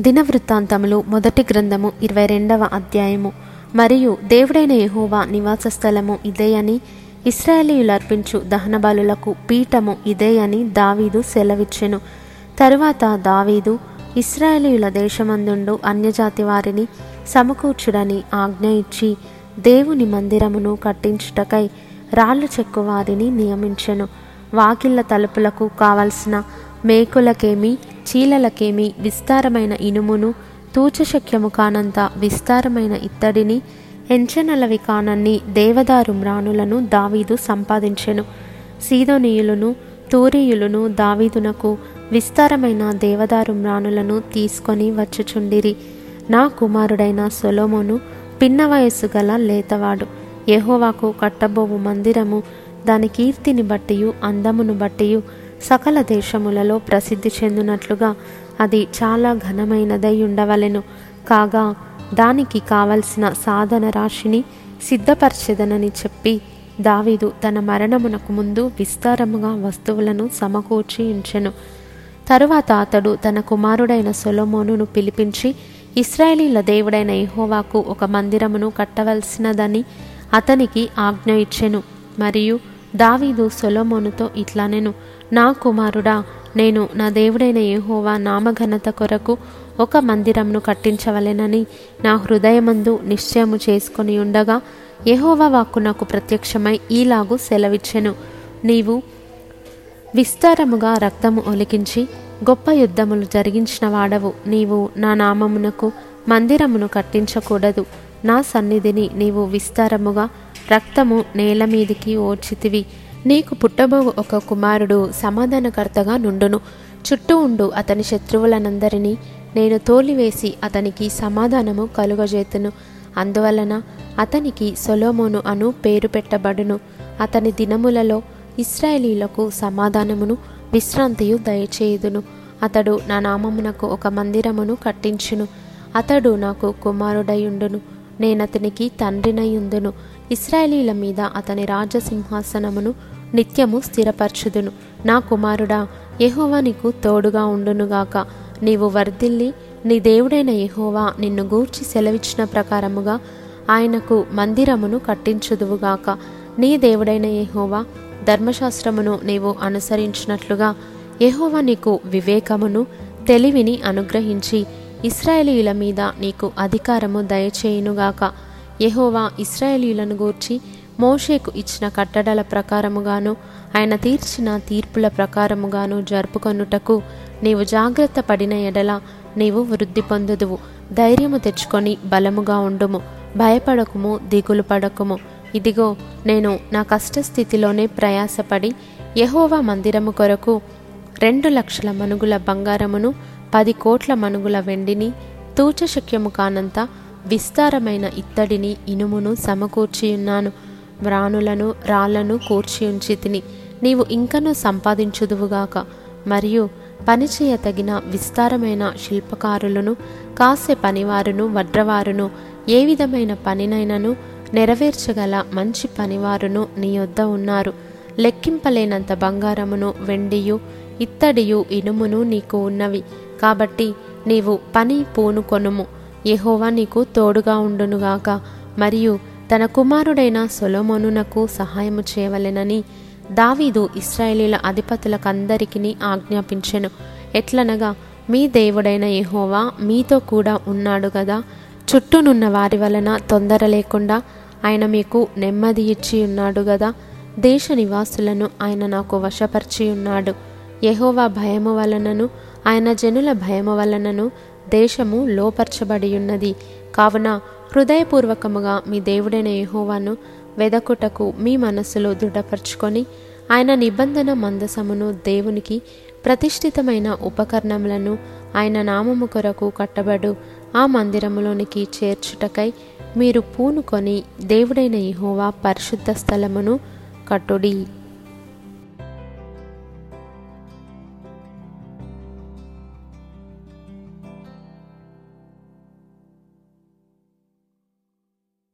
దినవృత్తాంతములు మొదటి గ్రంథము ఇరవై రెండవ అధ్యాయము. మరియు దేవుడైన యహోవా నివాస స్థలము ఇదే అని ఇస్రాయేలీయులు అర్పించు పీఠము ఇదే అని దావీదు సెలవిచ్చెను. తరువాత దావీదు ఇస్రాయేలీయుల దేశమందుండు అన్యజాతి వారిని సమకూర్చుడని ఆజ్ఞ ఇచ్చి దేవుని మందిరమును కట్టించుటకై రాళ్ళు చెక్కు వారిని నియమించెను. వాకిళ్ళ తలుపులకు కావలసిన మేకులకేమి చీలలకేమి విస్తారమైన ఇనుమును తూచశక్యము కానంత విస్తారమైన ఇత్తడిని ఎంచెనలవి కానన్ని దేవదారు మ్రాణులను దావీదు సంపాదించెను. సీదోనీయులను తూరీయులను దావీదునకు విస్తారమైన దేవదారు మ్రాణులను తీసుకొని వచ్చుచుండిరి. నా కుమారుడైన సొలోమోను పిన్న వయస్సు గల లేతవాడు. యహోవాకు కట్టబోవు మందిరము దాని కీర్తిని బట్టియు అందమును బట్టియు. సకల దేశములలో ప్రసిద్ధి చెందినట్లుగా అది చాలా ఘనమైనదై ఉండవలెను. కాగా దానికి కావలసిన సాధన రాశిని సిద్ధపరచెదనని చెప్పి దావీదు తన మరణమునకు ముందు విస్తారముగా వస్తువులను సమకూర్చి ఉంచెను. తరువాత అతడు తన కుమారుడైన సొలమోనును పిలిపించి ఇస్రాయేలీల దేవుడైన ఎహోవాకు ఒక మందిరమును కట్టవలసినదని అతనికి ఆజ్ఞ ఇచ్చెను. మరియు దావీదు సొలమోనుతో ఇట్లానెను. నా కుమారుడా నేను నా దేవుడైన యహోవా నామఘనత కొరకు ఒక మందిరంను కట్టించవలెనని నా హృదయమందు నిశ్చయము చేసుకొని ఉండగా యహోవా వాక్కు నాకు ప్రత్యక్షమై ఈలాగు సెలవిచ్చెను. నీవు విస్తారముగా రక్తము ఒలికించి గొప్ప యుద్ధములు జరిగించిన వాడవు. నీవు నా నామమునకు మందిరమును కట్టించకూడదు. నా సన్నిధిని నీవు విస్తారముగా రక్తము నేల మీదికి ఓడ్చితివి నీకు పుట్టబోవు ఒక కుమారుడు సమాధానకర్తగా నుండును. చుట్టూ ఉండు అతని శత్రువులనందరినీ. నేను తోలివేసి అతనికి సమాధానము కలుగజేతును. అందువలన అతనికి సొలోమోను అను పేరు పెట్టబడును. అతని దినములలో ఇస్రాయేలీలకు సమాధానమును విశ్రాంతియు దయచేయుదును. అతడు నా నామమునకు ఒక మందిరమును కట్టించును. అతడు నాకు కుమారుడయుండును. నేనతనికి తండ్రినయుందును. ఇస్రాయేలీల మీద అతని రాజసింహాసనమును నిత్యము స్థిరపరచుదును. నా కుమారుడా యహోవా నీకు తోడుగా ఉండునుగాక. నీవు వర్ధిల్లి నీ దేవుడైన యహోవా నిన్ను గూర్చి సెలవిచ్చిన ప్రకారముగా ఆయనకు మందిరమును కట్టించుదువుగాక. నీ దేవుడైన యహోవా ధర్మశాస్త్రమును నీవు అనుసరించినట్లుగా యహోవా నీకు వివేకమును తెలివిని అనుగ్రహించి ఇస్రాయేలీయుల మీద నీకు అధికారము దయచేయునుగాక. యెహోవా ఇస్రాయేలీయులను గూర్చి మోషేకు ఇచ్చిన కట్టడల ప్రకారముగాను ఆయన తీర్చిన తీర్పుల ప్రకారముగాను జరుపుకొనుటకు నీవు జాగ్రత్త పడిన ఎడల నీవు వృద్ధి పొందుదువు. ధైర్యము తెచ్చుకొని బలముగా ఉండుము. భయపడకుము దిగులు పడకుము. ఇదిగో నేను నా కష్టస్థితిలోనే ప్రయాసపడి యహోవా మందిరము కొరకు రెండు లక్షల మనుగుల బంగారమును పది కోట్ల మనుగుల వెండిని తూచశక్యము కానంత విస్తారమైన ఇత్తడిని ఇనుమును సమకూర్చియున్నాను. వ్రాణులను రాళ్ళను కూర్చి ఉంచి తిని నీవు ఇంకనూ సంపాదించుదువుగాక. మరియు పనిచేయ తగిన విస్తారమైన శిల్పకారులను కాసే పనివారును వడ్రవారును ఏ విధమైన పనినైనను నెరవేర్చగల మంచి పనివారును నీ వద్ద ఉన్నారు. లెక్కింపలేనంత బంగారమును వెండియు ఇత్తడియు ఇనుమును నీకు ఉన్నవి. కాబట్టి నీవు పని పూనుకొనుము. ఎహోవా నీకు తోడుగా ఉండునుగాక. మరియు తన కుమారుడైన సొలోమోనునకు సహాయము చేయవలెనని దావీదు ఇస్రాయేలీల అధిపతులకందరికీ ఆజ్ఞాపించెను. ఎట్లనగా మీ దేవుడైన యహోవా మీతో కూడా ఉన్నాడు కదా చుట్టూనున్న వారి వలన తొందర లేకుండా ఆయన మీకు నెమ్మది ఇచ్చి ఉన్నాడు గదా దేశ నివాసులను ఆయన నాకు వశపరిచి ఉన్నాడు. యహోవా భయము వలనను ఆయన జనుల భయము వలనను దేశము లోపరచబడి ఉన్నది కావున హృదయపూర్వకముగా మీ దేవుడైన యహోవాను వెదకుటకు మీ మనస్సులో దృఢపరుచుకొని ఆయన నిబంధన మందసమును దేవునికి ప్రతిష్ఠితమైన ఉపకరణములను ఆయన నామము కొరకు కట్టబడు ఆ మందిరములోనికి చేర్చుటకై మీరు పూనుకొని దేవుడైన ఇహోవా పరిశుద్ధ స్థలమును కట్టుడి.